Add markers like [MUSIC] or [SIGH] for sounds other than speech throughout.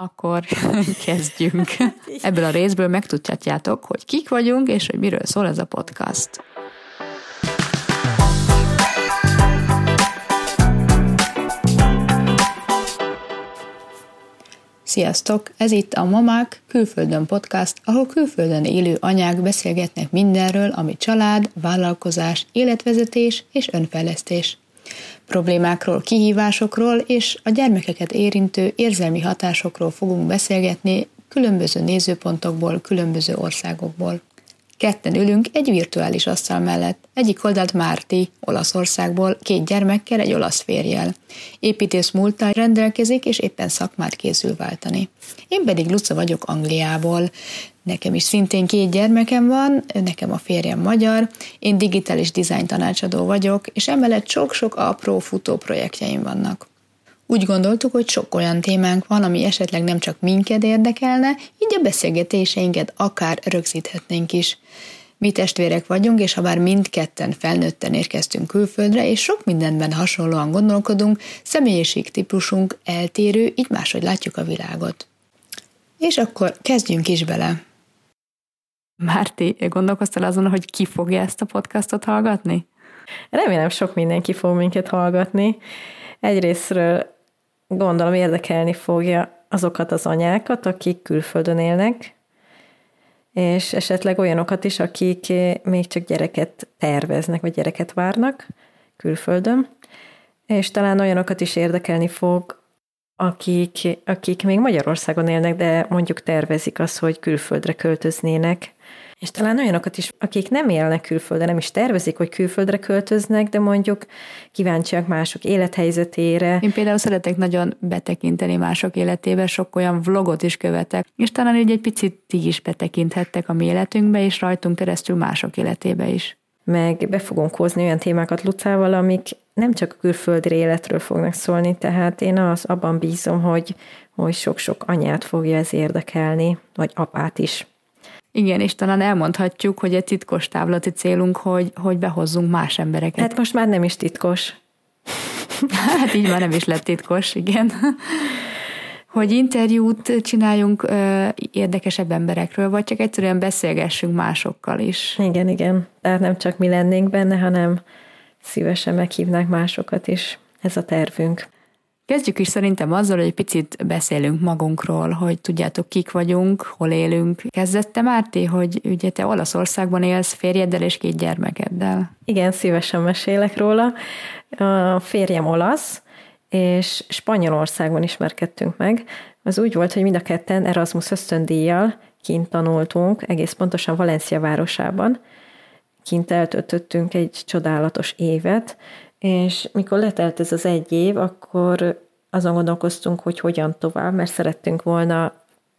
Akkor [LAUGHS] kezdjünk. Ebből a részből megtudhatjátok, hogy kik vagyunk, és hogy miről szól ez a podcast. Sziasztok! Ez itt a Mamák Külföldön podcast, ahol külföldön élő anyák beszélgetnek mindenről, ami család, vállalkozás, életvezetés és önfejlesztés problémákról, kihívásokról és a gyermekeket érintő érzelmi hatásokról fogunk beszélgetni különböző nézőpontokból, különböző országokból. Ketten ülünk egy virtuális asztal mellett. Egyik oldalt Márti, Olaszországból, két gyermekkel, egy olasz férjel. Építész múlttal rendelkezik, és éppen szakmát készül váltani. Én pedig Luca vagyok Angliából. Nekem is szintén két gyermekem van, nekem a férjem magyar, én digitális dizájn tanácsadó vagyok, és emellett sok-sok apró futó projektjeim vannak. Úgy gondoltuk, hogy sok olyan témánk van, ami esetleg nem csak minket érdekelne, így a beszélgetéseinket akár rögzíthetnénk is. Mi testvérek vagyunk, és ha bár mindketten felnőtten érkeztünk külföldre, és sok mindenben hasonlóan gondolkodunk, személyiség típusunk eltérő, így máshogy látjuk a világot. És akkor kezdjünk is bele. Márti, gondolkoztál azon, hogy ki fogja ezt a podcastot hallgatni? Remélem sok mindenki fog minket hallgatni. Egyrésztről gondolom érdekelni fogja azokat az anyákat, akik külföldön élnek, és esetleg olyanokat is, akik még csak gyereket terveznek, vagy gyereket várnak külföldön, és talán olyanokat is érdekelni fog, akik, akik még Magyarországon élnek, de mondjuk tervezik azt, hogy külföldre költöznének, és talán olyanokat is, akik nem élnek külföldön, nem is tervezik, hogy külföldre költöznek, de mondjuk kíváncsiak mások élethelyzetére. Én például szeretek nagyon betekinteni mások életébe, sok olyan vlogot is követek, és talán így egy picit ti is betekinthettek a mi életünkbe, és rajtunk keresztül mások életébe is. Meg be fogunk hozni olyan témákat Lucával, amik nem csak a külföldi életről fognak szólni, tehát én az abban bízom, hogy, hogy sok-sok anyát fogja ez érdekelni, vagy apát is. Igen, és talán elmondhatjuk, hogy egy titkos távlati célunk, hogy, hogy behozzunk más embereket. Hát most már nem is titkos. [LAUGHS] hát így már nem is lett titkos, igen. hogy interjút csináljunk ö, érdekesebb emberekről, vagy csak egyszerűen beszélgessünk másokkal is. Igen, igen. Tehát nem csak mi lennénk benne, hanem szívesen meghívnák másokat is. Ez a tervünk. Kezdjük is szerintem azzal, hogy egy picit beszélünk magunkról, hogy tudjátok, kik vagyunk, hol élünk. Kezdette Márti, hogy ugye te Olaszországban élsz férjeddel és két gyermekeddel. Igen, szívesen mesélek róla. A férjem olasz, és Spanyolországban ismerkedtünk meg. Az úgy volt, hogy mind a ketten Erasmus ösztöndíjjal kint tanultunk, egész pontosan Valencia városában. Kint eltöltöttünk egy csodálatos évet, és mikor letelt ez az egy év, akkor azon gondolkoztunk, hogy hogyan tovább, mert szerettünk volna,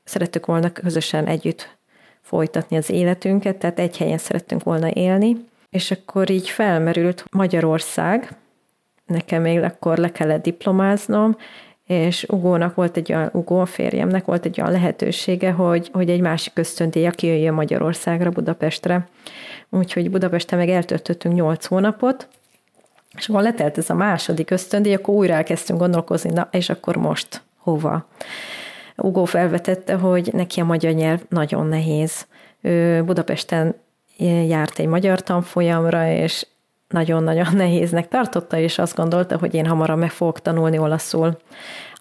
szerettük volna közösen együtt folytatni az életünket, tehát egy helyen szerettünk volna élni, és akkor így felmerült Magyarország, nekem még akkor le kellett diplomáznom, és Ugónak volt egy olyan, Ugó a férjemnek volt egy olyan lehetősége, hogy, hogy egy másik ösztöndíja kijöjjön Magyarországra, Budapestre. Úgyhogy Budapesten meg eltöltöttünk nyolc hónapot, és akkor letelt ez a második ösztöndíj, akkor újra elkezdtünk gondolkozni, na és akkor most hova? Ugó felvetette, hogy neki a magyar nyelv nagyon nehéz. Ő Budapesten járt egy magyar tanfolyamra, és nagyon-nagyon [LAUGHS] nehéznek tartotta, és azt gondolta, hogy én hamarabb meg fogok tanulni olaszul,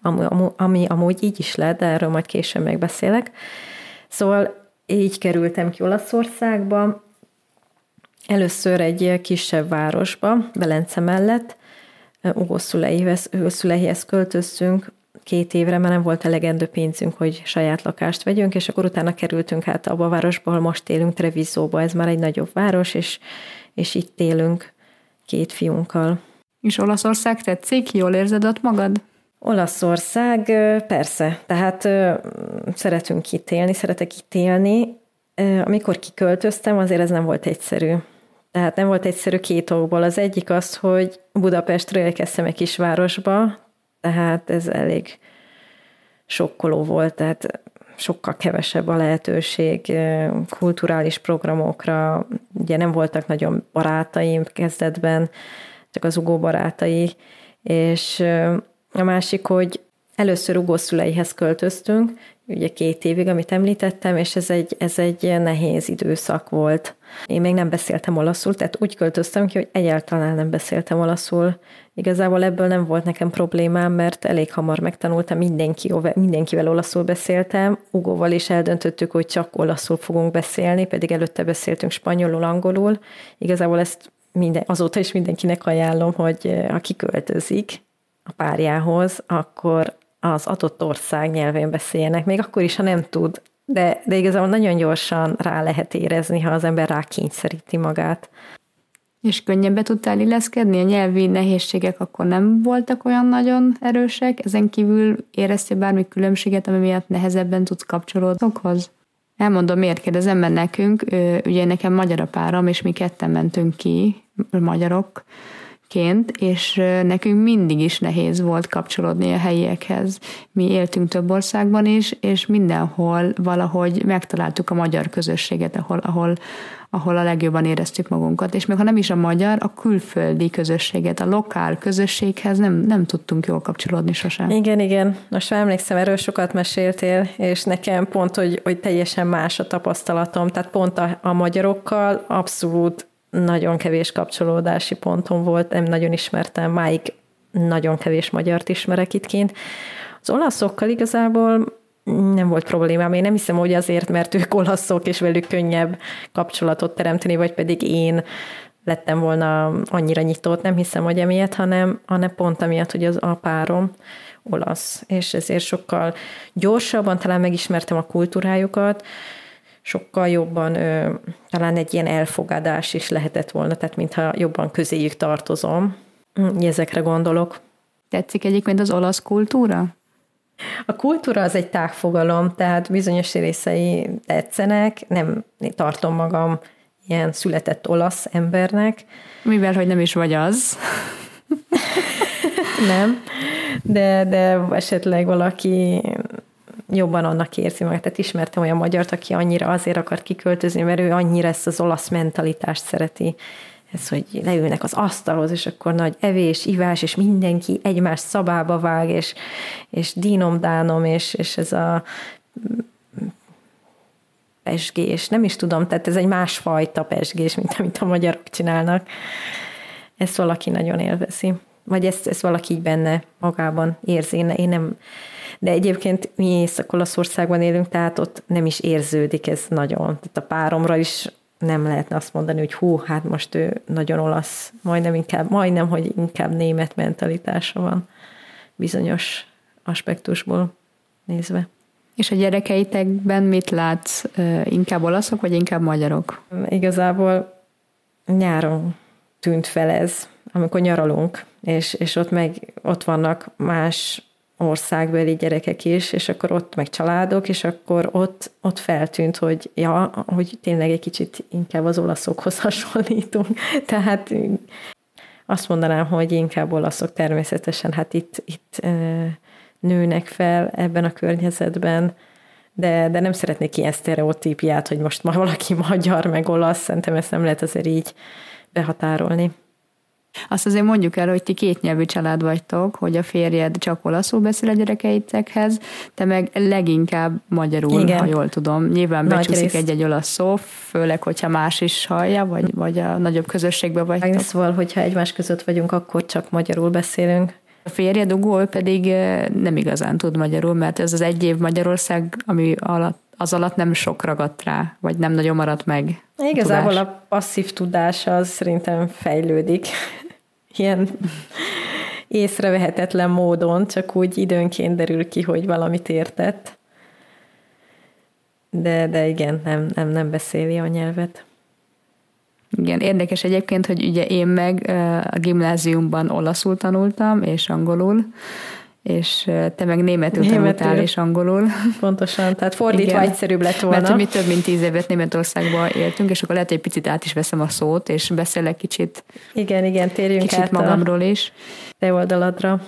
ami, ami amúgy így is lett, de erről majd később megbeszélek. Szóval így kerültem ki Olaszországba, Először egy kisebb városba, Belence mellett, Ugó szüleihez költöztünk két évre, mert nem volt elegendő pénzünk, hogy saját lakást vegyünk, és akkor utána kerültünk hát abba a városba, ahol most élünk, Trevisóba, ez már egy nagyobb város, és, és itt élünk két fiunkkal. És Olaszország tetszik? Jól érzed ott magad? Olaszország, persze, tehát szeretünk itt élni, szeretek itt élni. Amikor kiköltöztem, azért ez nem volt egyszerű. Tehát nem volt egyszerű két okból. Az egyik az, hogy Budapestről érkeztem egy kisvárosba, tehát ez elég sokkoló volt, tehát sokkal kevesebb a lehetőség kulturális programokra. Ugye nem voltak nagyon barátaim kezdetben, csak az ugó barátai, és a másik, hogy először Ugó szüleihez költöztünk, ugye két évig, amit említettem, és ez egy, ez egy nehéz időszak volt. Én még nem beszéltem olaszul, tehát úgy költöztem ki, hogy egyáltalán nem beszéltem olaszul. Igazából ebből nem volt nekem problémám, mert elég hamar megtanultam, mindenki, mindenkivel olaszul beszéltem. Ugóval is eldöntöttük, hogy csak olaszul fogunk beszélni, pedig előtte beszéltünk spanyolul, angolul. Igazából ezt minden, azóta is mindenkinek ajánlom, hogy ha kiköltözik a párjához, akkor az adott ország nyelvén beszéljenek, még akkor is, ha nem tud, de, de igazából nagyon gyorsan rá lehet érezni, ha az ember rá kényszeríti magát. És könnyebben tudtál illeszkedni? A nyelvi nehézségek akkor nem voltak olyan nagyon erősek? Ezen kívül éreztél bármi különbséget, ami miatt nehezebben tudsz kapcsolódni okhoz? Elmondom, miért kérdezem, mert nekünk, ugye nekem magyar a párom, és mi ketten mentünk ki, magyarok, ként, és nekünk mindig is nehéz volt kapcsolódni a helyiekhez. Mi éltünk több országban is, és mindenhol valahogy megtaláltuk a magyar közösséget, ahol, ahol, ahol a legjobban éreztük magunkat. És még ha nem is a magyar, a külföldi közösséget, a lokál közösséghez nem, nem tudtunk jól kapcsolódni sosem. Igen, igen. Most már emlékszem, erről sokat meséltél, és nekem pont, hogy, hogy teljesen más a tapasztalatom. Tehát pont a, a magyarokkal abszolút nagyon kevés kapcsolódási ponton volt, nem nagyon ismertem, máig nagyon kevés magyart ismerek itt kint. Az olaszokkal igazából nem volt problémám. Én nem hiszem, hogy azért, mert ők olaszok, és velük könnyebb kapcsolatot teremteni, vagy pedig én lettem volna annyira nyitott, nem hiszem, hogy emiatt, hanem, hanem pont amiatt, hogy az a párom olasz, és ezért sokkal gyorsabban talán megismertem a kultúrájukat, sokkal jobban ö, talán egy ilyen elfogadás is lehetett volna, tehát mintha jobban közéjük tartozom. Hm, ezekre gondolok. Tetszik egyébként az olasz kultúra? A kultúra az egy tágfogalom, tehát bizonyos részei tetszenek, nem tartom magam ilyen született olasz embernek. Mivel, hogy nem is vagy az. [LAUGHS] nem, de, de esetleg valaki jobban annak érzi magát. Tehát ismertem olyan magyart, aki annyira azért akar kiköltözni, mert ő annyira ezt az olasz mentalitást szereti. Ez, hogy leülnek az asztalhoz, és akkor nagy evés, ivás, és mindenki egymás szabába vág, és, és dínom-dánom, és, és ez a pesgés, nem is tudom, tehát ez egy másfajta pesgés, mint amit a magyarok csinálnak. Ezt valaki nagyon élvezi. Vagy ezt, ezt valaki így benne magában érzi. Én nem, de egyébként mi Észak-Olaszországban élünk, tehát ott nem is érződik ez nagyon. Tehát a páromra is nem lehetne azt mondani, hogy hú, hát most ő nagyon olasz, majdnem inkább, majdnem, hogy inkább német mentalitása van bizonyos aspektusból nézve. És a gyerekeitekben mit látsz? Inkább olaszok, vagy inkább magyarok? Igazából nyáron tűnt fel ez, amikor nyaralunk, és, és ott meg ott vannak más országbeli gyerekek is, és akkor ott meg családok, és akkor ott, ott feltűnt, hogy ja, hogy tényleg egy kicsit inkább az olaszokhoz [LAUGHS] hasonlítunk. Tehát azt mondanám, hogy inkább olaszok természetesen, hát itt, itt nőnek fel ebben a környezetben, de, de nem szeretnék ilyen sztereotípiát, hogy most ma valaki magyar, meg olasz, szerintem ezt nem lehet azért így behatárolni. Azt azért mondjuk el, hogy ti kétnyelvű család vagytok, hogy a férjed csak olaszul beszél a gyerekeitekhez, te meg leginkább magyarul, Igen. ha jól tudom. Nyilván Nagy becsúszik egy-egy olasz szó, főleg, hogyha más is hallja, vagy, vagy a nagyobb közösségben vagytok. Szóval, hogyha egymás között vagyunk, akkor csak magyarul beszélünk. A férjed Ugó pedig nem igazán tud magyarul, mert ez az egy év Magyarország, ami alatt az alatt nem sok ragadt rá, vagy nem nagyon maradt meg. Igazából a, a passzív tudás az szerintem fejlődik. [LAUGHS] Ilyen észrevehetetlen módon, csak úgy időnként derül ki, hogy valamit értett. De, de igen, nem, nem, nem beszéli a nyelvet. Igen, érdekes egyébként, hogy ugye én meg a gimnáziumban olaszul tanultam, és angolul, és te meg németül, németül. tanultál és angolul. Pontosan, tehát fordítva Igen. egyszerűbb lett volna. Mert mi több mint tíz évet Németországban éltünk, és akkor lehet, hogy egy picit át is veszem a szót, és beszélek kicsit. Igen, igen, térjünk kicsit át magamról is. Te oldaladra.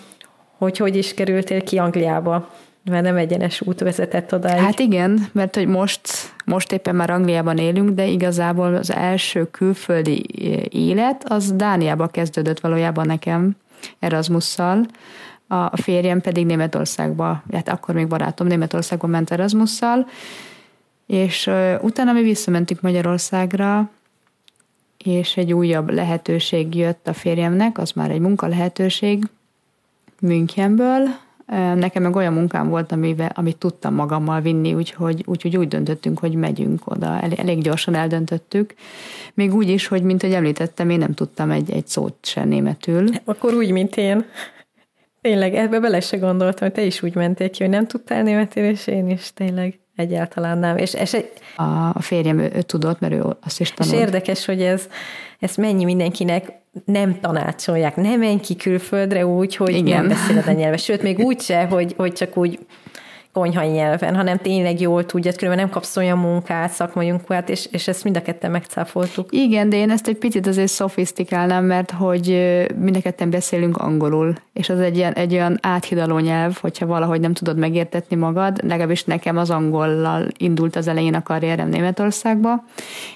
Hogy hogy is kerültél ki Angliába? Mert nem egyenes út vezetett oda. Hát igen, mert hogy most, most éppen már Angliában élünk, de igazából az első külföldi élet az Dániába kezdődött valójában nekem Erasmusszal, a férjem pedig Németországba, hát akkor még barátom Németországba ment Erasmusszal, és utána mi visszamentünk Magyarországra, és egy újabb lehetőség jött a férjemnek, az már egy munka lehetőség Münchenből. Nekem meg olyan munkám volt, amivel, amit tudtam magammal vinni, úgyhogy, úgyhogy úgy döntöttünk, hogy megyünk oda. Elég, gyorsan eldöntöttük. Még úgy is, hogy mint hogy említettem, én nem tudtam egy, egy szót se németül. Akkor úgy, mint én. Tényleg, ebbe bele se gondoltam, hogy te is úgy mentél ki, hogy nem tudtál németül, és én is tényleg egyáltalán nem. És, és egy, a, férjem ő, ő tudott, mert ő azt is tanult. És érdekes, hogy ez, ez mennyi mindenkinek nem tanácsolják. Nem menj ki külföldre úgy, hogy Igen. nem beszéled a nyelvet. Sőt, még úgy se, hogy, hogy csak úgy konyhai nyelven, hanem tényleg jól tudja, különben nem kapsz olyan munkát, szakmai munkát, és, és ezt mind a ketten megcáfoltuk. Igen, de én ezt egy picit azért szofisztikálnám, mert hogy mind a ketten beszélünk angolul, és az egy, ilyen, egy olyan áthidaló nyelv, hogyha valahogy nem tudod megértetni magad, legalábbis nekem az angollal indult az elején a karrierem Németországba,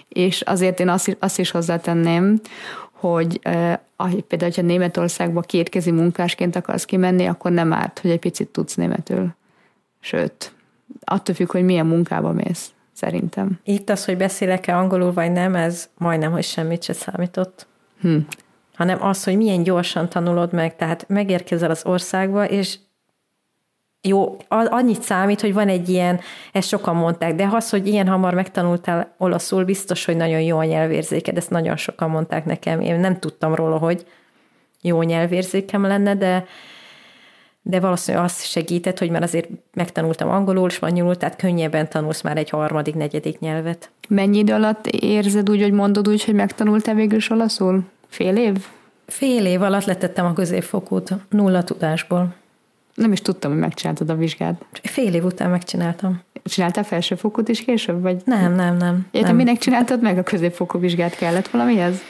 és azért én azt, azt is hozzátenném, hogy eh, például, ha Németországba kétkezi munkásként akarsz kimenni, akkor nem árt, hogy egy picit tudsz németül. Sőt, attól függ, hogy milyen munkába mész, szerintem. Itt az, hogy beszélek-e angolul vagy nem, ez majdnem, hogy semmit se számított. Hm. Hanem az, hogy milyen gyorsan tanulod meg, tehát megérkezel az országba, és jó, annyit számít, hogy van egy ilyen, ezt sokan mondták, de az, hogy ilyen hamar megtanultál olaszul, biztos, hogy nagyon jó a nyelvérzéked, ezt nagyon sokan mondták nekem. Én nem tudtam róla, hogy jó nyelvérzékem lenne, de de valószínűleg azt segített, hogy már azért megtanultam angolul, spanyolul, tehát könnyebben tanulsz már egy harmadik, negyedik nyelvet. Mennyi idő alatt érzed úgy, hogy mondod úgy, hogy megtanultál végül is olaszul? Fél év? Fél év alatt letettem a középfokút nulla tudásból. Nem is tudtam, hogy megcsináltad a vizsgát. Fél év után megcsináltam. Csináltál felsőfokút is később? Vagy? Nem, nem, nem. Értem, nem. minek csináltad meg a középfokú vizsgát? Kellett valamihez?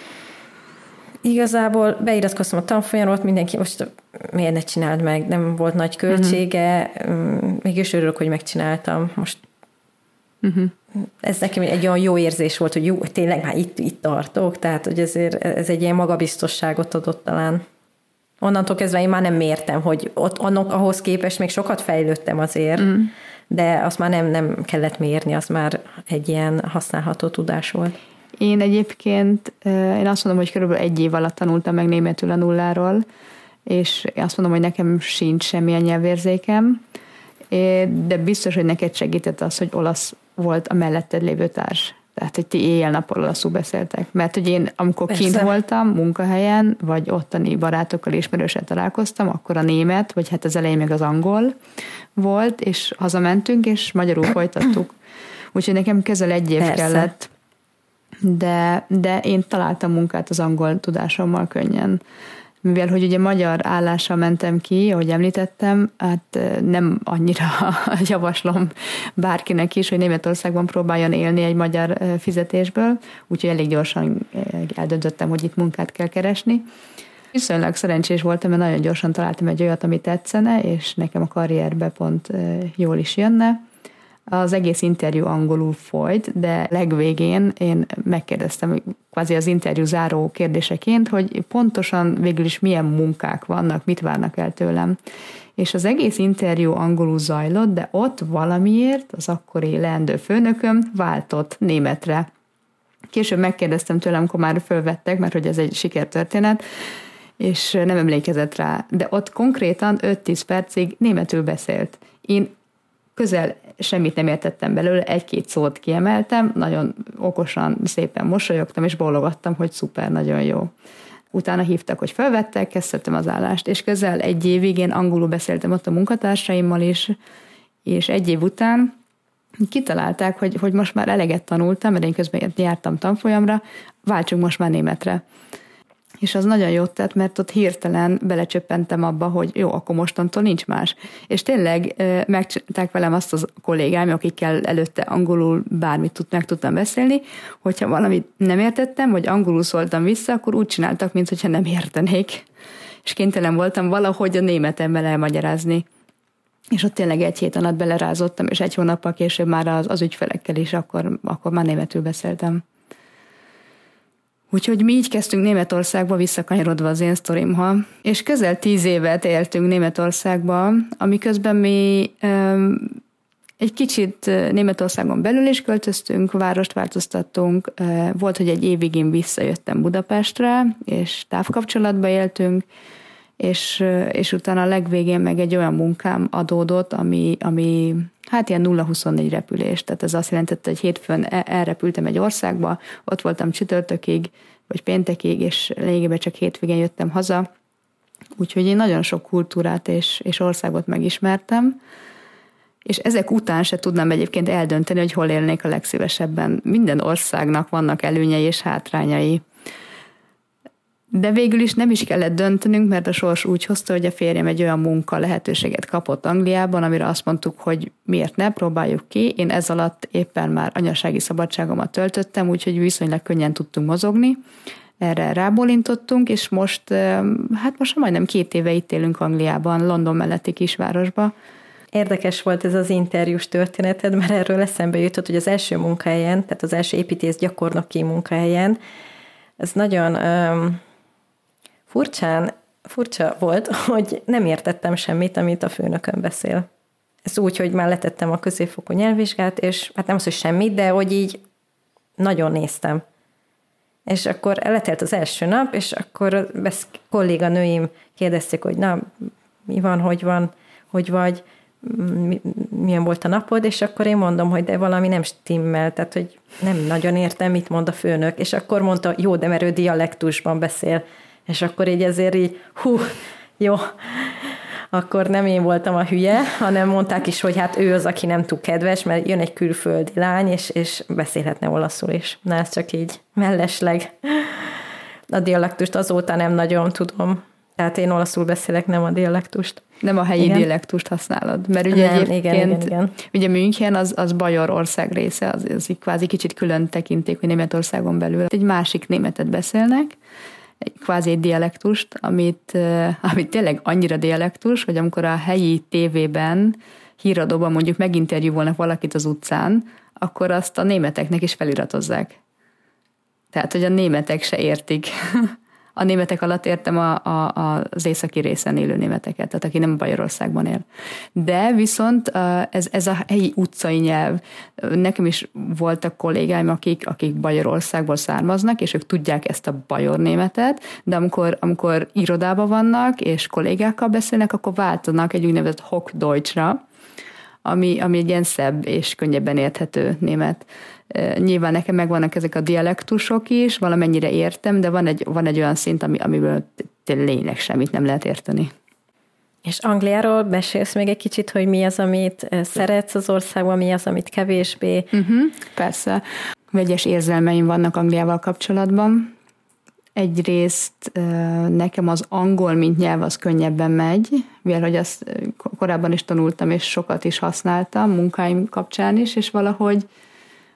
Igazából beiratkoztam a tanfolyamot, mindenki most miért ne csináld meg, nem volt nagy költsége, uh-huh. mégis örülök, hogy megcsináltam. Most uh-huh. ez nekem egy olyan jó érzés volt, hogy jó, tényleg már itt, itt tartok, tehát hogy ezért ez egy ilyen magabiztosságot adott talán. Onnantól kezdve én már nem mértem, hogy ott annak ahhoz képest még sokat fejlődtem azért, uh-huh. de azt már nem, nem kellett mérni, az már egy ilyen használható tudás volt. Én egyébként, én azt mondom, hogy körülbelül egy év alatt tanultam meg németül a nulláról, és azt mondom, hogy nekem sincs semmilyen nyelvérzékem, de biztos, hogy neked segített az, hogy olasz volt a melletted lévő társ. Tehát, hogy ti éjjel-nappal olaszul beszéltek. Mert, hogy én, amikor Persze. kint voltam munkahelyen, vagy ottani barátokkal, ismerősen találkoztam, akkor a német, vagy hát az elején meg az angol volt, és hazamentünk, és magyarul folytattuk. Úgyhogy nekem közel egy év Persze. kellett de, de én találtam munkát az angol tudásommal könnyen. Mivel, hogy ugye magyar állással mentem ki, ahogy említettem, hát nem annyira [LAUGHS] javaslom bárkinek is, hogy Németországban próbáljon élni egy magyar fizetésből, úgyhogy elég gyorsan eldöntöttem, hogy itt munkát kell keresni. Viszonylag szerencsés voltam, mert nagyon gyorsan találtam egy olyat, ami tetszene, és nekem a karrierbe pont jól is jönne. Az egész interjú angolul folyt, de legvégén én megkérdeztem kvázi az interjú záró kérdéseként, hogy pontosan végül is milyen munkák vannak, mit várnak el tőlem. És az egész interjú angolul zajlott, de ott valamiért az akkori leendő főnököm váltott németre. Később megkérdeztem tőlem, amikor már fölvettek, mert hogy ez egy sikertörténet, és nem emlékezett rá. De ott konkrétan 5-10 percig németül beszélt. Én közel semmit nem értettem belőle, egy-két szót kiemeltem, nagyon okosan, szépen mosolyogtam, és bólogattam, hogy szuper, nagyon jó. Utána hívtak, hogy felvettek, kezdtem az állást, és közel egy évig én angolul beszéltem ott a munkatársaimmal is, és egy év után kitalálták, hogy, hogy most már eleget tanultam, mert én közben jártam tanfolyamra, váltsunk most már németre. És az nagyon jót tett, mert ott hirtelen belecsöppentem abba, hogy jó, akkor mostantól nincs más. És tényleg megcsinálták velem azt az kollégáim, akikkel előtte angolul bármit tud, meg tudtam beszélni, hogyha valamit nem értettem, vagy angolul szóltam vissza, akkor úgy csináltak, mintha nem értenék. És kénytelen voltam valahogy a németemben elmagyarázni. És ott tényleg egy hét alatt belerázottam, és egy hónappal később már az, az ügyfelekkel is, akkor, akkor már németül beszéltem. Úgyhogy mi így kezdtünk Németországba, visszakanyarodva az én sztorimha, és közel tíz évet éltünk Németországba, amiközben mi um, egy kicsit Németországon belül is költöztünk, várost változtattunk, volt, hogy egy évig én visszajöttem Budapestre, és távkapcsolatba éltünk, és, és utána a legvégén meg egy olyan munkám adódott, ami, ami hát ilyen 0-24 repülés, tehát ez azt jelentette, hogy hétfőn e, elrepültem egy országba, ott voltam csütörtökig, vagy péntekig, és lényegében csak hétvégén jöttem haza, úgyhogy én nagyon sok kultúrát és, és országot megismertem, és ezek után se tudnám egyébként eldönteni, hogy hol élnék a legszívesebben. Minden országnak vannak előnyei és hátrányai. De végül is nem is kellett döntenünk, mert a sors úgy hozta, hogy a férjem egy olyan munka lehetőséget kapott Angliában, amire azt mondtuk, hogy miért ne, próbáljuk ki. Én ez alatt éppen már anyasági szabadságomat töltöttem, úgyhogy viszonylag könnyen tudtunk mozogni. Erre rábólintottunk, és most, hát most majdnem két éve itt élünk Angliában, London melletti kisvárosba. Érdekes volt ez az interjús történeted, mert erről eszembe jutott, hogy az első munkahelyen, tehát az első építész gyakornoki munkahelyen, ez nagyon furcsán, furcsa volt, [LAUGHS] hogy nem értettem semmit, amit a főnökön beszél. Ez úgy, hogy már letettem a középfokú nyelvvizsgát, és hát nem az, hogy semmit, de hogy így nagyon néztem. És akkor letelt az első nap, és akkor a kolléganőim kérdezték, hogy na, mi van, hogy van, hogy vagy, milyen volt a napod, és akkor én mondom, hogy de valami nem stimmel, tehát hogy nem nagyon értem, mit mond a főnök, és akkor mondta, jó, de mert ő dialektusban beszél, és akkor így ezért így, hú, jó, akkor nem én voltam a hülye, hanem mondták is, hogy hát ő az, aki nem túl kedves, mert jön egy külföldi lány, és, és beszélhetne olaszul is. Na, ez csak így mellesleg. A dialektust azóta nem nagyon tudom. Tehát én olaszul beszélek, nem a dialektust. Nem a helyi igen. dialektust használod, mert ugye nem, egyébként, igen, igen, igen. ugye München az, az Bajor ország része, az, az kvázi kicsit külön tekinték, hogy Németországon belül egy másik németet beszélnek, egy kvázi egy dialektust, amit, amit tényleg annyira dialektus, hogy amikor a helyi tévében, híradóban mondjuk meginterjúvolnak valakit az utcán, akkor azt a németeknek is feliratozzák. Tehát, hogy a németek se értik [LAUGHS] a németek alatt értem a, a, az északi részen élő németeket, tehát aki nem Bajorországban él. De viszont ez, ez a helyi utcai nyelv. Nekem is voltak kollégáim, akik, akik Bajorországból származnak, és ők tudják ezt a bajor németet, de amikor, amikor irodában vannak, és kollégákkal beszélnek, akkor váltanak egy úgynevezett Hochdeutschra, ami, ami egy ilyen szebb és könnyebben érthető német. Nyilván nekem megvannak ezek a dialektusok is, valamennyire értem, de van egy, van egy olyan szint, ami, amiből tényleg semmit nem lehet érteni. És Angliáról beszélsz még egy kicsit, hogy mi az, amit szeretsz az országban, mi az, amit kevésbé? Uh-huh, persze. Vegyes érzelmeim vannak Angliával kapcsolatban. Egyrészt nekem az angol, mint nyelv, az könnyebben megy, mivel hogy azt korábban is tanultam, és sokat is használtam munkáim kapcsán is, és valahogy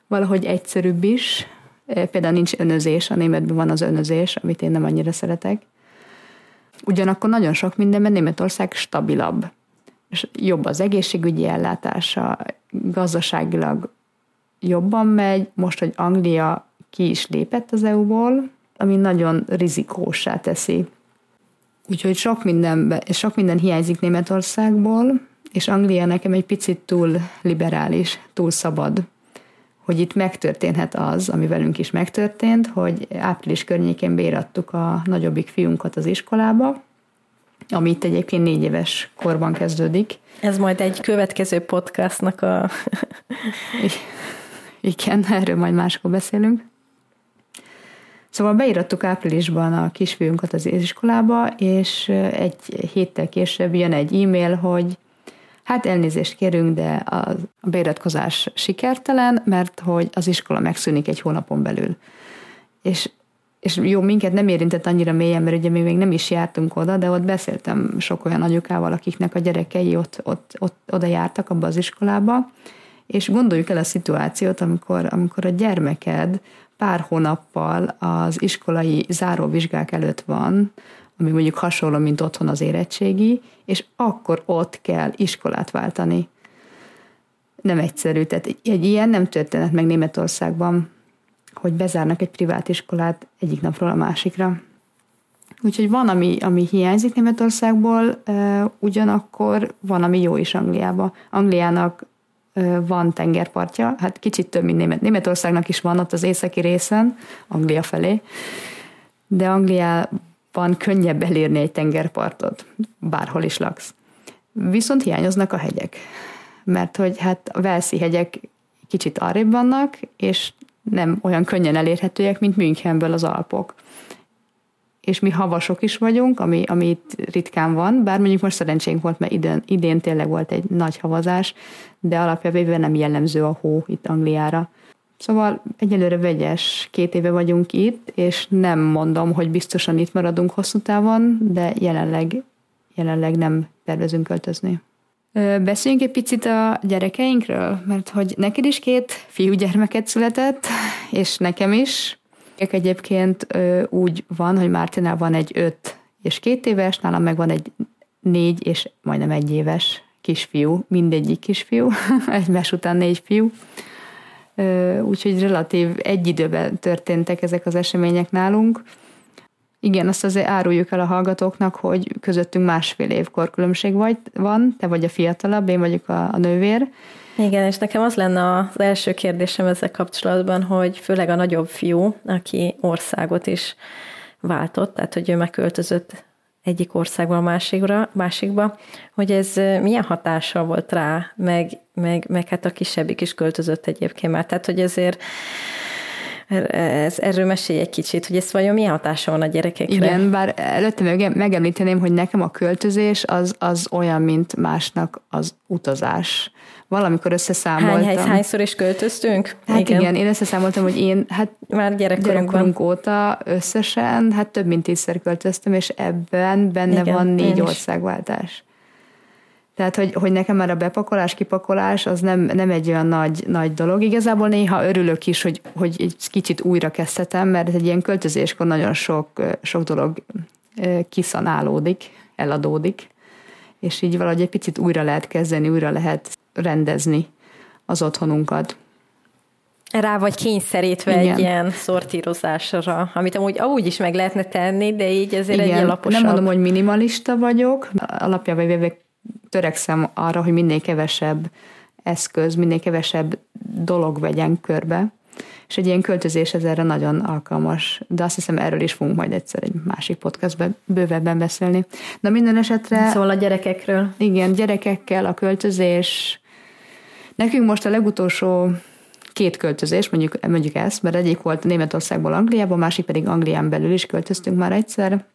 valahogy egyszerűbb is. Például nincs önözés, a németben van az önözés, amit én nem annyira szeretek. Ugyanakkor nagyon sok mindenben Németország stabilabb. És jobb az egészségügyi ellátása, gazdaságilag jobban megy. Most, hogy Anglia ki is lépett az EU-ból, ami nagyon rizikósá teszi. Úgyhogy sok, mindenbe, sok minden hiányzik Németországból, és Anglia nekem egy picit túl liberális, túl szabad hogy itt megtörténhet az, ami velünk is megtörtént, hogy április környékén bérattuk a nagyobbik fiunkat az iskolába, ami itt egyébként négy éves korban kezdődik. Ez majd egy következő podcastnak a... [LAUGHS] Igen, erről majd máskor beszélünk. Szóval beírattuk áprilisban a kisfiunkat az iskolába, és egy héttel később jön egy e-mail, hogy hát elnézést kérünk, de a beiratkozás sikertelen, mert hogy az iskola megszűnik egy hónapon belül. És és jó, minket nem érintett annyira mélyen, mert ugye mi még nem is jártunk oda, de ott beszéltem sok olyan anyukával, akiknek a gyerekei ott, ott, ott oda jártak abba az iskolába, és gondoljuk el a szituációt, amikor, amikor a gyermeked pár hónappal az iskolai záróvizsgák előtt van, ami mondjuk hasonló, mint otthon az érettségi, és akkor ott kell iskolát váltani. Nem egyszerű. Tehát egy ilyen nem történhet meg Németországban, hogy bezárnak egy privát iskolát egyik napról a másikra. Úgyhogy van, ami, ami hiányzik Németországból, ugyanakkor van, ami jó is Angliába. Angliának van tengerpartja, hát kicsit több, mint Német. Németországnak is van ott az északi részen, Anglia felé, de Angliában könnyebb elérni egy tengerpartot, bárhol is laksz. Viszont hiányoznak a hegyek, mert hogy hát a Velszi hegyek kicsit arrébb vannak, és nem olyan könnyen elérhetőek, mint Münchenből az Alpok és mi havasok is vagyunk, ami, ami itt ritkán van, bár mondjuk most szerencsénk volt, mert idén, idén tényleg volt egy nagy havazás, de alapjában nem jellemző a hó itt Angliára. Szóval egyelőre vegyes, két éve vagyunk itt, és nem mondom, hogy biztosan itt maradunk hosszú távon, de jelenleg, jelenleg nem tervezünk költözni. Beszéljünk egy picit a gyerekeinkről, mert hogy neked is két fiúgyermeket született, és nekem is, Egyébként úgy van, hogy Mártinál van egy öt és két éves, nálam meg van egy négy és majdnem egy éves kisfiú, mindegyik kisfiú, [LAUGHS] egymás után négy fiú. Úgyhogy relatív egy időben történtek ezek az események nálunk. Igen, azt azért áruljuk el a hallgatóknak, hogy közöttünk másfél év korkülönbség vagy, van, te vagy a fiatalabb, én vagyok a, a nővér, igen, és nekem az lenne az első kérdésem ezzel kapcsolatban, hogy főleg a nagyobb fiú, aki országot is váltott, tehát hogy ő megköltözött egyik országba a másikra, másikba, hogy ez milyen hatással volt rá, meg, meg, meg hát a kisebbik is költözött egyébként már. Tehát, hogy ezért ez, erről mesélj egy kicsit, hogy ez vajon milyen hatása van a gyerekekre? Igen, bár előtte meg, megemlíteném, hogy nekem a költözés az, az olyan, mint másnak az utazás valamikor összeszámoltam. Hány, hányszor is költöztünk? Hát igen. igen, én összeszámoltam, hogy én hát már gyerekkorunk óta összesen, hát több mint tízszer költöztem, és ebben benne igen, van négy országváltás. Tehát, hogy, hogy nekem már a bepakolás, kipakolás az nem, nem egy olyan nagy, nagy dolog. Igazából néha örülök is, hogy, hogy egy kicsit újra kezdhetem, mert egy ilyen költözéskor nagyon sok, sok dolog kiszanálódik, eladódik, és így valahogy egy picit újra lehet kezdeni, újra lehet rendezni az otthonunkat. Rá vagy kényszerítve Igen. egy ilyen szortírozásra, amit amúgy, amúgy is meg lehetne tenni, de így ezért Igen. egy laposabb. Nem mondom, hogy minimalista vagyok, alapjában véve törekszem arra, hogy minél kevesebb eszköz, minél kevesebb dolog vegyen körbe, és egy ilyen költözés ez erre nagyon alkalmas, de azt hiszem erről is fogunk majd egyszer egy másik podcastben bővebben beszélni. Na minden esetre... Szóval a gyerekekről. Igen, gyerekekkel a költözés, Nekünk most a legutolsó két költözés, mondjuk, mondjuk ezt, mert egyik volt Németországból Angliába, másik pedig Anglián belül is költöztünk már egyszer.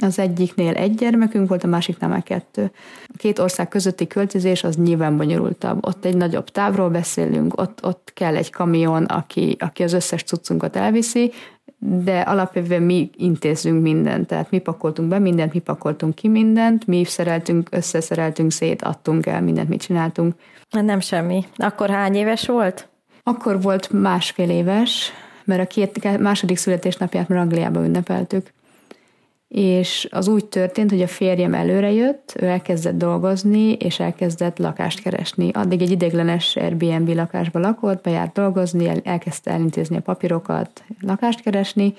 Az egyiknél egy gyermekünk volt, a másiknál már kettő. A két ország közötti költözés az nyilván bonyolultabb. Ott egy nagyobb távról beszélünk, ott, ott kell egy kamion, aki, aki az összes cuccunkat elviszi, de alapvetően mi intézünk mindent, tehát mi pakoltunk be mindent, mi pakoltunk ki mindent, mi szereltünk, összeszereltünk szét, adtunk el, mindent mit csináltunk. Nem semmi. Akkor hány éves volt? Akkor volt másfél éves, mert a két második születésnapját már Angliába ünnepeltük. És az úgy történt, hogy a férjem előre jött, ő elkezdett dolgozni, és elkezdett lakást keresni. Addig egy idéglenes Airbnb lakásba lakott, bejárt dolgozni, elkezdte elintézni a papírokat, lakást keresni,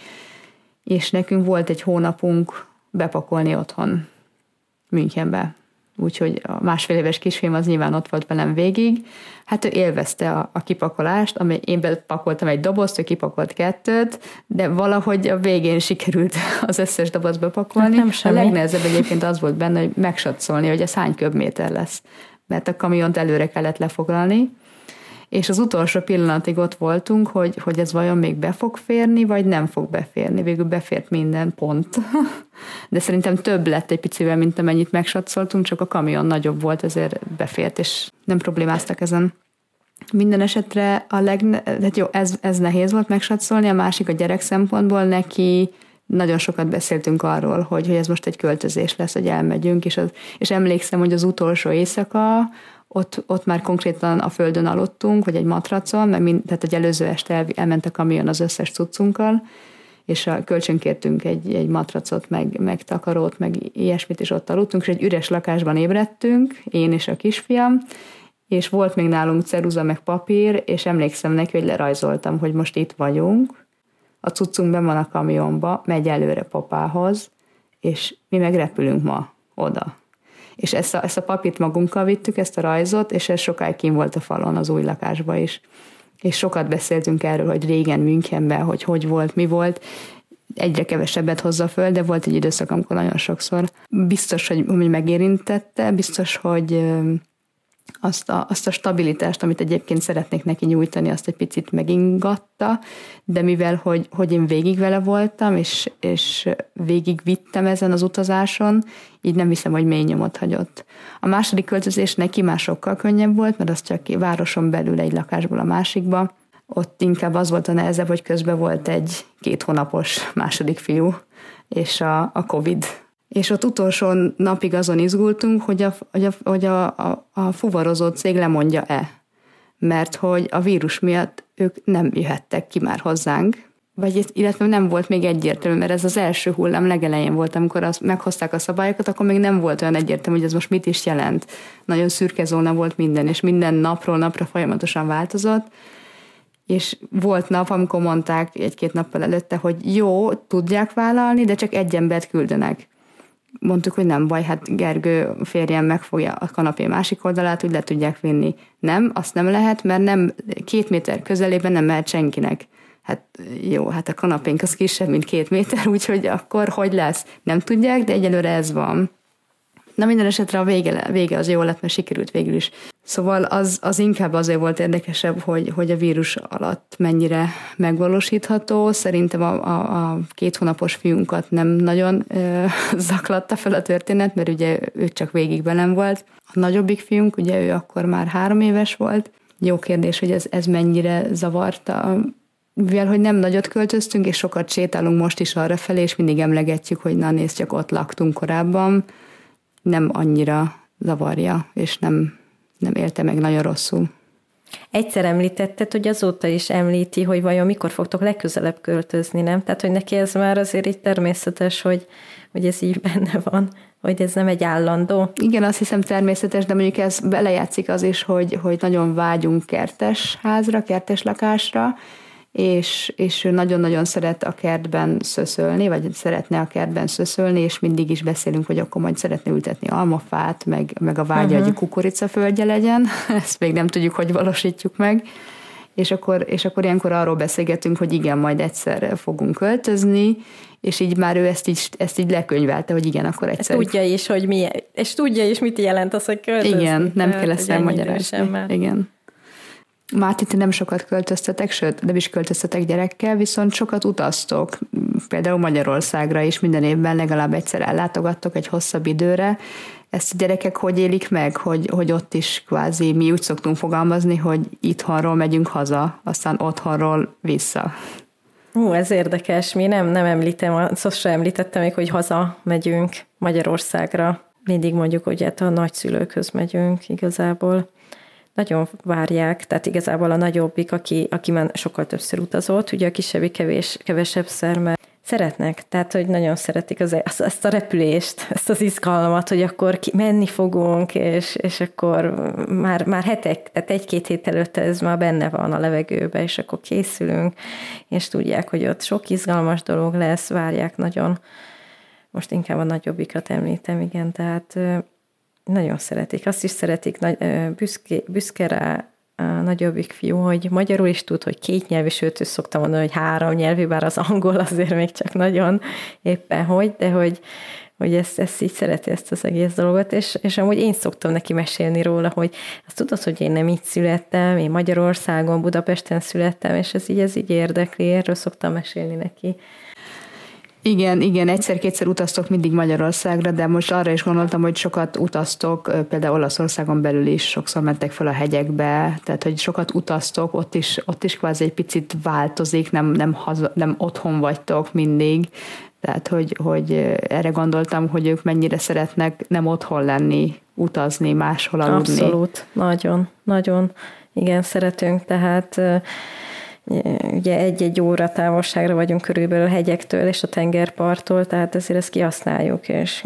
és nekünk volt egy hónapunk bepakolni otthon Münchenbe úgyhogy a másfél éves kisfilm az nyilván ott volt velem végig. Hát ő élvezte a, a kipakolást, ami én bepakoltam egy dobozt, ő kipakolt kettőt, de valahogy a végén sikerült [LAUGHS] az összes dobozt bepakolni. Hát nem semmi. A legnehezebb egyébként az volt benne, hogy megsatszolni, hogy ez hány köbméter lesz, mert a kamiont előre kellett lefoglalni, és az utolsó pillanatig ott voltunk, hogy, hogy ez vajon még be fog férni, vagy nem fog beférni. Végül befért minden pont. [LAUGHS] De szerintem több lett egy picivel, mint amennyit megsatszoltunk, csak a kamion nagyobb volt, ezért befért, és nem problémáztak ezen. Minden esetre a leg, hát jó, ez, ez nehéz volt megsatszolni, a másik a gyerek szempontból neki nagyon sokat beszéltünk arról, hogy, hogy ez most egy költözés lesz, hogy elmegyünk, és, az, és emlékszem, hogy az utolsó éjszaka, ott, ott már konkrétan a földön aludtunk, vagy egy matracon, mert mind, tehát egy előző este el, elment a kamion az összes cuccunkkal, és a, kölcsönkértünk egy, egy matracot, meg, meg takarót, meg ilyesmit, és ott aludtunk, és egy üres lakásban ébredtünk, én és a kisfiam, és volt még nálunk ceruza meg papír, és emlékszem neki, hogy lerajzoltam, hogy most itt vagyunk, a cuccunk be van a kamionba, megy előre papához, és mi meg repülünk ma oda. És ezt a, ezt a papírt magunkkal vittük, ezt a rajzot, és ez sokáig kim volt a falon az új lakásba is. És sokat beszéltünk erről, hogy régen Münchenben, hogy hogy volt, mi volt, egyre kevesebbet hozza föl, de volt egy időszak, amikor nagyon sokszor. Biztos, hogy, hogy megérintette, biztos, hogy azt a, azt a stabilitást, amit egyébként szeretnék neki nyújtani, azt egy picit megingatta, de mivel, hogy, hogy én végig vele voltam, és, és végig vittem ezen az utazáson, így nem hiszem, hogy mély nyomot hagyott. A második költözés neki már sokkal könnyebb volt, mert az csak városon belül egy lakásból a másikba. Ott inkább az volt a nehezebb, hogy közben volt egy két hónapos második fiú, és a, a Covid és ott utolsó napig azon izgultunk, hogy a, hogy a, hogy a, a, a fuvarozó cég lemondja-e, mert hogy a vírus miatt ők nem jöhettek ki már hozzánk, vagy illetve nem volt még egyértelmű, mert ez az első hullám legelején volt, amikor azt meghozták a szabályokat, akkor még nem volt olyan egyértelmű, hogy ez most mit is jelent. Nagyon szürke zóna volt minden, és minden napról napra folyamatosan változott, és volt nap, amikor mondták egy-két nappal előtte, hogy jó, tudják vállalni, de csak egy embert küldenek mondtuk, hogy nem baj, hát Gergő férjem megfogja a kanapé másik oldalát, hogy le tudják vinni. Nem, azt nem lehet, mert nem két méter közelében nem mehet senkinek. Hát jó, hát a kanapénk az kisebb, mint két méter, [LAUGHS] úgyhogy akkor hogy lesz? Nem tudják, de egyelőre ez van. Na minden esetre a vége, vége az jó lett, mert sikerült végül is. Szóval az, az inkább azért volt érdekesebb, hogy, hogy a vírus alatt mennyire megvalósítható. Szerintem a, a, a két hónapos fiunkat nem nagyon ö, [LAUGHS] zaklatta fel a történet, mert ugye ő csak végig velem volt. A nagyobbik fiunk, ugye ő akkor már három éves volt. Jó kérdés, hogy ez, ez mennyire zavarta mivel hogy nem nagyot költöztünk, és sokat sétálunk most is arra felé, és mindig emlegetjük, hogy na nézd, csak ott laktunk korábban, nem annyira zavarja, és nem, nem élte meg nagyon rosszul. Egyszer említetted, hogy azóta is említi, hogy vajon mikor fogtok legközelebb költözni, nem? Tehát, hogy neki ez már azért így természetes, hogy, hogy ez így benne van, hogy ez nem egy állandó. Igen, azt hiszem természetes, de mondjuk ez belejátszik az is, hogy, hogy nagyon vágyunk kertes házra, kertes lakásra, és, és ő nagyon-nagyon szeret a kertben szöszölni, vagy szeretne a kertben szöszölni, és mindig is beszélünk, hogy akkor majd szeretne ültetni almafát, meg, meg a vágya, uh-huh. hogy kukoricaföldje legyen. [LAUGHS] Ezt még nem tudjuk, hogy valósítjuk meg. És akkor, és akkor ilyenkor arról beszélgetünk, hogy igen, majd egyszer fogunk költözni, és így már ő ezt így, ezt így lekönyvelte, hogy igen, akkor egyszer. Tudja is, hogy mi, és tudja is, mit jelent az, hogy költözni. Igen, nem kell ezt elmagyarázni. Igen. Máti, ti nem sokat költöztetek, sőt, nem is költöztetek gyerekkel, viszont sokat utaztok, például Magyarországra is minden évben legalább egyszer ellátogattok egy hosszabb időre. Ezt a gyerekek hogy élik meg, hogy, hogy ott is kvázi mi úgy szoktunk fogalmazni, hogy itthonról megyünk haza, aztán otthonról vissza. Ú, ez érdekes. Mi nem, nem említem, sosem említettem még, hogy haza megyünk Magyarországra. Mindig mondjuk, hogy hát a nagyszülőkhöz megyünk igazából nagyon várják, tehát igazából a nagyobbik, aki, aki már sokkal többször utazott, ugye a kisebbik kevés, kevesebb szer, mert szeretnek, tehát hogy nagyon szeretik az, ezt a repülést, ezt az izgalmat, hogy akkor ki, menni fogunk, és, és akkor már, már hetek, tehát egy-két hét előtte ez már benne van a levegőbe, és akkor készülünk, és tudják, hogy ott sok izgalmas dolog lesz, várják nagyon. Most inkább a nagyobbikat említem, igen, tehát nagyon szeretik. Azt is szeretik, büszke, büszke rá a nagyobbik fiú, hogy magyarul is tud, hogy két nyelvű, sőt, ő szoktam mondani, hogy három nyelvű, bár az angol azért még csak nagyon éppen hogy, de hogy, hogy ezt, ezt így szereti ezt az egész dolgot, és, és amúgy én szoktam neki mesélni róla, hogy azt tudod, hogy én nem így születtem, én Magyarországon, Budapesten születtem, és ez így, ez így érdekli, erről szoktam mesélni neki. Igen, igen, egyszer-kétszer utaztok mindig Magyarországra, de most arra is gondoltam, hogy sokat utaztok, például Olaszországon belül is sokszor mentek fel a hegyekbe, tehát hogy sokat utaztok, ott is, ott is kvázi egy picit változik, nem, nem, haza, nem otthon vagytok mindig, tehát hogy, hogy erre gondoltam, hogy ők mennyire szeretnek nem otthon lenni, utazni, máshol aludni. Abszolút, nagyon, nagyon. Igen, szeretünk, tehát ugye egy-egy óra távolságra vagyunk körülbelül a hegyektől és a tengerparttól, tehát ezért ezt kihasználjuk, és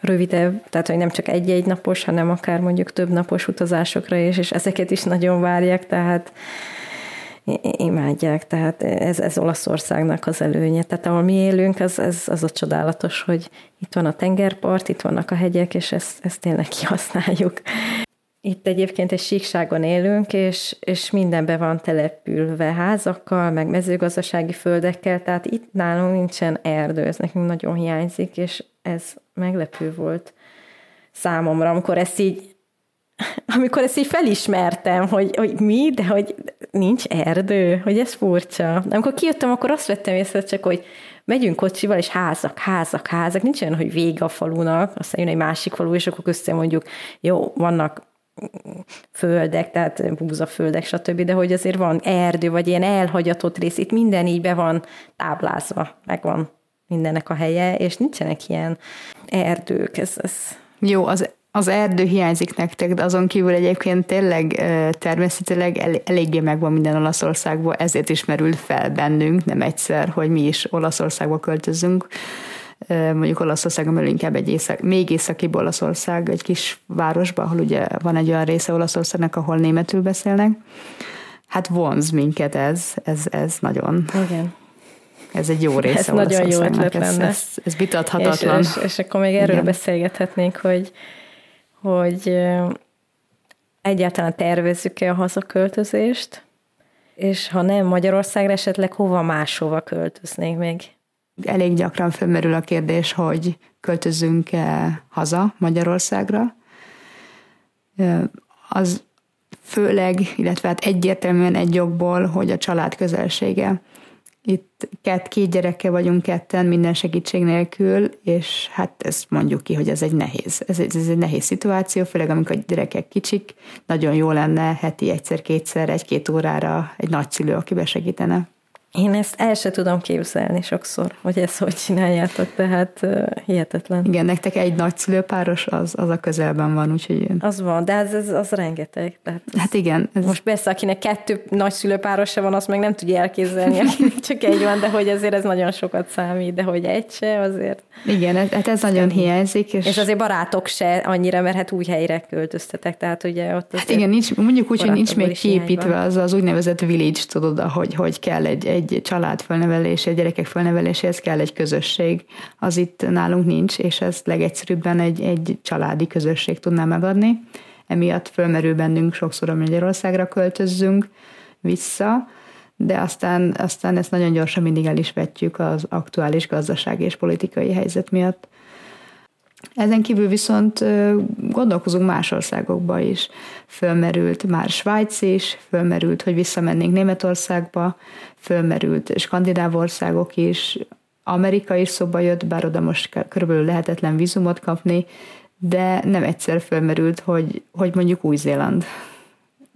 rövidebb, tehát hogy nem csak egy-egy napos, hanem akár mondjuk több napos utazásokra is, és ezeket is nagyon várják, tehát imádják, tehát ez, ez Olaszországnak az előnye. Tehát ahol mi élünk, az, ez, az a csodálatos, hogy itt van a tengerpart, itt vannak a hegyek, és ezt, ezt tényleg kihasználjuk. Itt egyébként egy síkságon élünk, és, és mindenbe van települve házakkal, meg mezőgazdasági földekkel, tehát itt nálunk nincsen erdő, ez nekünk nagyon hiányzik, és ez meglepő volt számomra, amikor ezt így [LAUGHS] amikor ezt így felismertem, hogy, hogy mi, de hogy nincs erdő, hogy ez furcsa. De amikor kijöttem, akkor azt vettem észre csak, hogy megyünk kocsival, és házak, házak, házak. Nincs olyan, hogy vége a falunak, aztán jön egy másik falu, és akkor köztem mondjuk, jó, vannak földek, tehát búzaföldek, stb., de hogy azért van erdő, vagy ilyen elhagyatott rész, itt minden így be van táblázva, megvan mindennek a helye, és nincsenek ilyen erdők. Ez, ez... Jó, az az erdő hiányzik nektek, de azon kívül egyébként tényleg természetileg el, eléggé megvan minden Olaszországból, ezért is merült fel bennünk, nem egyszer, hogy mi is Olaszországba költözünk. Mondjuk Olaszországon belül inkább egy észak, még északi Olaszország, egy kis városban, ahol ugye van egy olyan része Olaszországnak, ahol németül beszélnek. Hát vonz minket ez, ez, ez nagyon. Igen. Ez egy jó része Ez nagyon jó ötlet ez, lenne. Ez, ez vitathatatlan. És, és, és akkor még erről Igen. beszélgethetnénk, hogy hogy egyáltalán tervezzük-e a hazaköltözést, és ha nem Magyarországra, esetleg hova máshova költöznénk még? Elég gyakran felmerül a kérdés, hogy költözünk-e haza Magyarországra. Az főleg, illetve hát egyértelműen egy jogból, hogy a család közelsége. Itt kett, két gyerekkel vagyunk ketten, minden segítség nélkül, és hát ezt mondjuk ki, hogy ez egy nehéz. Ez, ez egy nehéz szituáció, főleg amikor a gyerekek kicsik. Nagyon jó lenne heti egyszer-kétszer, egy-két órára egy nagyszülő, aki besegítene. Én ezt el se tudom képzelni sokszor, hogy ezt hogy csináljátok, tehát uh, hihetetlen. Igen, nektek egy nagyszülőpáros az, az a közelben van, úgyhogy... Az van, de ez, ez az rengeteg. Tehát hát igen. Ez... Most persze, akinek kettő nagyszülőpárosa van, azt meg nem tudja elképzelni, [LAUGHS] akinek csak egy van, de hogy azért ez nagyon sokat számít, de hogy egy se, azért... Igen, ez, hát ez nagyon hiányzik. És... és azért barátok se annyira, mert hát új helyre költöztetek, tehát ugye ott Hát igen, nincs, mondjuk úgy, hogy nincs még kiépítve az az úgynevezett village, tudod, hogy, hogy kell egy, egy egy család fölnevelése, gyerekek fölneveléséhez kell egy közösség. Az itt nálunk nincs, és ezt legegyszerűbben egy, egy családi közösség tudná megadni. Emiatt fölmerül bennünk sokszor, hogy Magyarországra költözzünk vissza, de aztán, aztán ezt nagyon gyorsan mindig el is vetjük az aktuális gazdasági és politikai helyzet miatt. Ezen kívül viszont gondolkozunk más országokba is. Fölmerült már Svájc is, fölmerült, hogy visszamennénk Németországba, fölmerült skandináv országok is, Amerika is szóba jött, bár oda most körülbelül lehetetlen vízumot kapni, de nem egyszer fölmerült, hogy, hogy mondjuk Új-Zéland.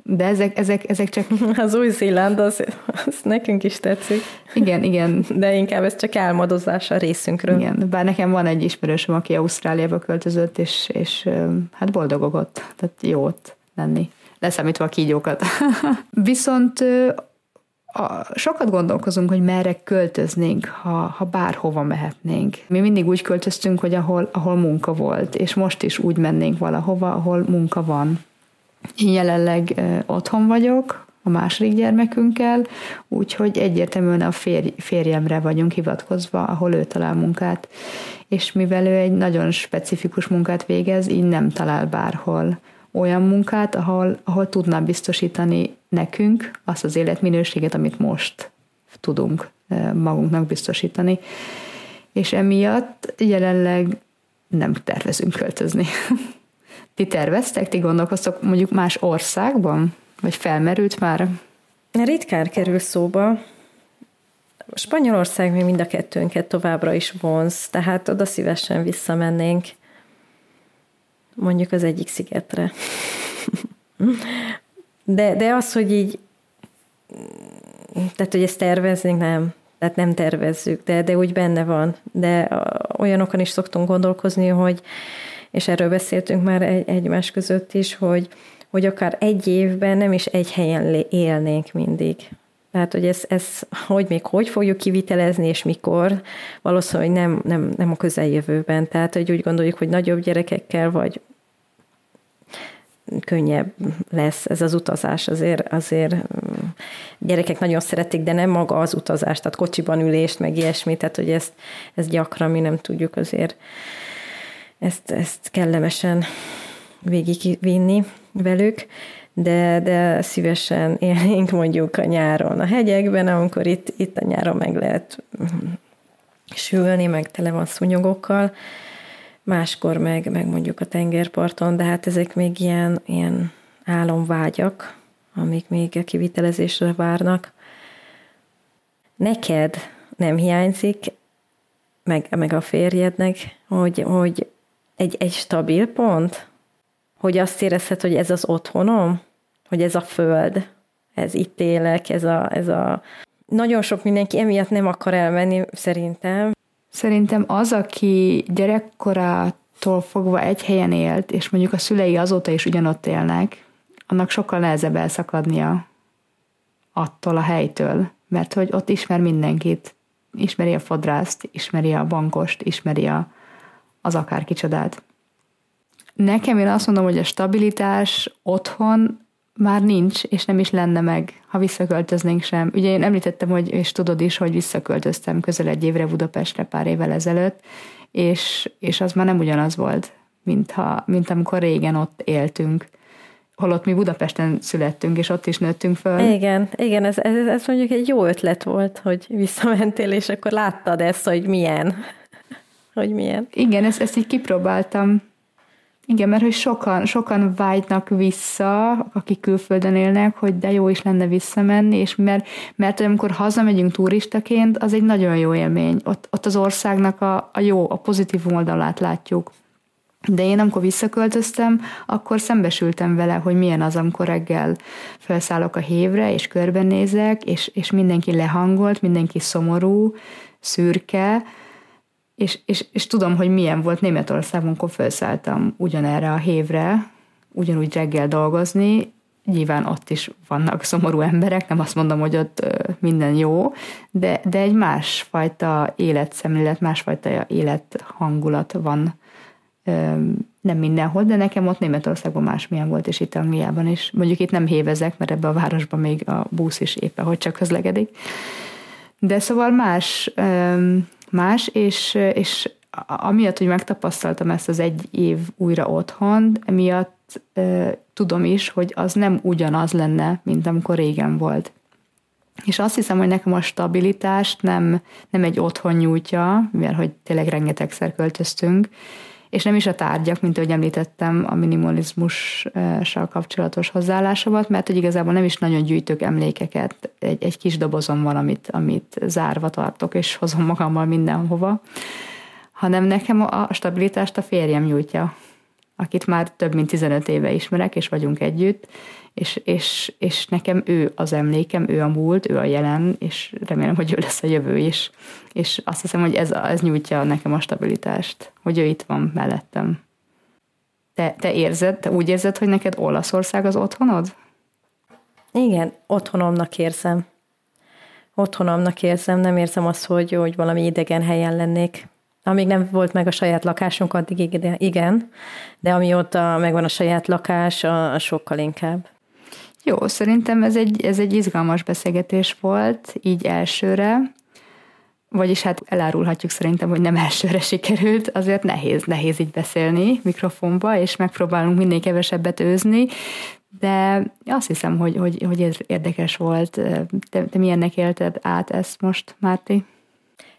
De ezek, ezek, ezek csak... [LAUGHS] Az Új-Zéland, az, az nekünk is tetszik. Igen, igen. De inkább ez csak álmodozás a részünkről. Igen, bár nekem van egy ismerősöm, aki Ausztráliába költözött, és, és hát boldogok ott, tehát jó ott lenni. Leszámítva a kígyókat. [LAUGHS] Viszont a, sokat gondolkozunk, hogy merre költöznénk, ha, ha bárhova mehetnénk. Mi mindig úgy költöztünk, hogy ahol, ahol munka volt, és most is úgy mennénk valahova, ahol munka van. Én jelenleg otthon vagyok, a második gyermekünkkel, úgyhogy egyértelműen a férj, férjemre vagyunk hivatkozva, ahol ő talál munkát. És mivel ő egy nagyon specifikus munkát végez, így nem talál bárhol olyan munkát, ahol, ahol tudná biztosítani nekünk azt az életminőséget, amit most tudunk magunknak biztosítani. És emiatt jelenleg nem tervezünk költözni. [LAUGHS] Ti terveztek, ti gondolkoztok mondjuk más országban? Vagy felmerült már? Ritkán kerül szóba. Spanyolország még mind a kettőnket továbbra is vonz, tehát oda szívesen visszamennénk mondjuk az egyik szigetre. [LAUGHS] De, de az, hogy így tehát, hogy ezt terveznénk, nem. Tehát nem tervezzük, de, de úgy benne van. De olyanokon is szoktunk gondolkozni, hogy és erről beszéltünk már egy, egymás között is, hogy, hogy akár egy évben nem is egy helyen élnénk mindig. Tehát, hogy ez, ez hogy még hogy fogjuk kivitelezni, és mikor, valószínűleg nem, nem, nem a közeljövőben. Tehát, hogy úgy gondoljuk, hogy nagyobb gyerekekkel, vagy könnyebb lesz ez az utazás. Azért, azért mm, gyerekek nagyon szeretik, de nem maga az utazás, tehát kocsiban ülést, meg ilyesmi, tehát hogy ezt, ezt gyakran mi nem tudjuk azért ezt, ezt kellemesen végigvinni velük, de, de szívesen élnénk mondjuk a nyáron a hegyekben, amikor itt, itt a nyáron meg lehet sülni, meg tele van szúnyogokkal, máskor meg, meg mondjuk a tengerparton, de hát ezek még ilyen, ilyen álomvágyak, amik még a kivitelezésre várnak. Neked nem hiányzik, meg, meg a férjednek, hogy, hogy egy, egy stabil pont, hogy azt érezhet, hogy ez az otthonom, hogy ez a föld, ez itt élek, ez a, ez a... Nagyon sok mindenki emiatt nem akar elmenni, szerintem. Szerintem az, aki gyerekkorától fogva egy helyen élt, és mondjuk a szülei azóta is ugyanott élnek, annak sokkal nehezebb elszakadnia attól a helytől, mert hogy ott ismer mindenkit, ismeri a fodrászt, ismeri a bankost, ismeri a, az akár kicsodát. Nekem én azt mondom, hogy a stabilitás otthon már nincs, és nem is lenne meg, ha visszaköltöznénk sem. Ugye én említettem, hogy, és tudod is, hogy visszaköltöztem közel egy évre Budapestre pár évvel ezelőtt, és, és az már nem ugyanaz volt, mint, ha, mint amikor régen ott éltünk holott mi Budapesten születtünk, és ott is nőttünk föl. Igen, igen, ez, ez, ez mondjuk egy jó ötlet volt, hogy visszamentél, és akkor láttad ezt, hogy milyen. Hogy milyen. Igen, ezt, ezt így kipróbáltam, igen, mert hogy sokan, sokan vágynak vissza, akik külföldön élnek, hogy de jó is lenne visszamenni, és mert, mert amikor hazamegyünk turistaként, az egy nagyon jó élmény. Ott, ott az országnak a, a jó, a pozitív oldalát látjuk. De én amikor visszaköltöztem, akkor szembesültem vele, hogy milyen az, amikor reggel felszállok a hévre, és körbenézek, és, és mindenki lehangolt, mindenki szomorú, szürke, és, és, és tudom, hogy milyen volt Németországban, amikor felszálltam ugyanerre a hévre, ugyanúgy reggel dolgozni, nyilván ott is vannak szomorú emberek, nem azt mondom, hogy ott minden jó, de, de egy másfajta életszemlélet, másfajta élethangulat van nem mindenhol, de nekem ott Németországban másmilyen volt, és itt Angliában is. Mondjuk itt nem hévezek, mert ebbe a városban még a busz is éppen, hogy csak közlekedik. De szóval más más, és, és amiatt, hogy megtapasztaltam ezt az egy év újra otthon, emiatt e, tudom is, hogy az nem ugyanaz lenne, mint amikor régen volt. És azt hiszem, hogy nekem a stabilitást nem, nem egy otthon nyújtja, mivel hogy tényleg rengetegszer költöztünk, és nem is a tárgyak, mint ahogy említettem, a minimalizmussal kapcsolatos hozzáállásomat, mert hogy igazából nem is nagyon gyűjtök emlékeket. Egy, egy kis dobozom van, amit, amit zárva tartok, és hozom magammal mindenhova, hanem nekem a stabilitást a férjem nyújtja, akit már több mint 15 éve ismerek, és vagyunk együtt, és, és, és nekem ő az emlékem, ő a múlt, ő a jelen, és remélem, hogy ő lesz a jövő is. És azt hiszem, hogy ez, ez nyújtja nekem a stabilitást, hogy ő itt van mellettem. Te, te érzed, te úgy érzed, hogy neked Olaszország az otthonod? Igen, otthonomnak érzem. Otthonomnak érzem, nem érzem azt, hogy, hogy valami idegen helyen lennék. Amíg nem volt meg a saját lakásunk, addig igen, de amióta megvan a saját lakás, a, sokkal inkább. Jó, szerintem ez egy, ez egy izgalmas beszélgetés volt, így elsőre, vagyis hát elárulhatjuk szerintem, hogy nem elsőre sikerült, azért nehéz, nehéz így beszélni mikrofonba, és megpróbálunk minél kevesebbet őzni, de azt hiszem, hogy, hogy, hogy ez érdekes volt. Te, te milyennek élted át ezt most, Márti?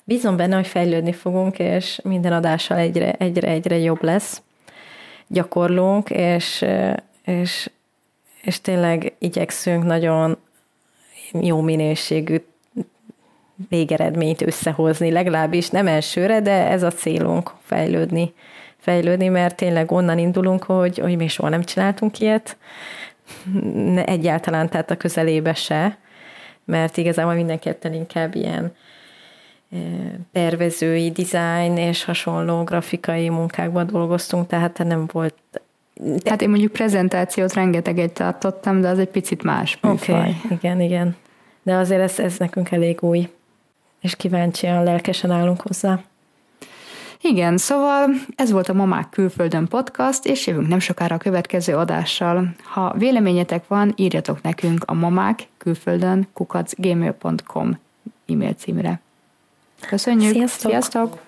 Bízom benne, hogy fejlődni fogunk, és minden adással egyre, egyre, egyre jobb lesz. Gyakorlunk, és, és és tényleg igyekszünk nagyon jó minőségű végeredményt összehozni, legalábbis nem elsőre, de ez a célunk fejlődni, fejlődni, mert tényleg onnan indulunk, hogy, hogy mi soha nem csináltunk ilyet, egyáltalán tehát a közelébe se, mert igazából mindenketten inkább ilyen tervezői, design és hasonló grafikai munkákban dolgoztunk, tehát nem volt Hát én mondjuk prezentációt rengeteget tartottam, de az egy picit más Oké, okay, igen, igen. de azért ez, ez nekünk elég új, és kíváncsian, lelkesen állunk hozzá. Igen, szóval ez volt a Mamák Külföldön podcast, és jövünk nem sokára a következő adással. Ha véleményetek van, írjatok nekünk a mamák külföldön kukacgmail.com e-mail címre. Köszönjük! Sziasztok! Sziasztok!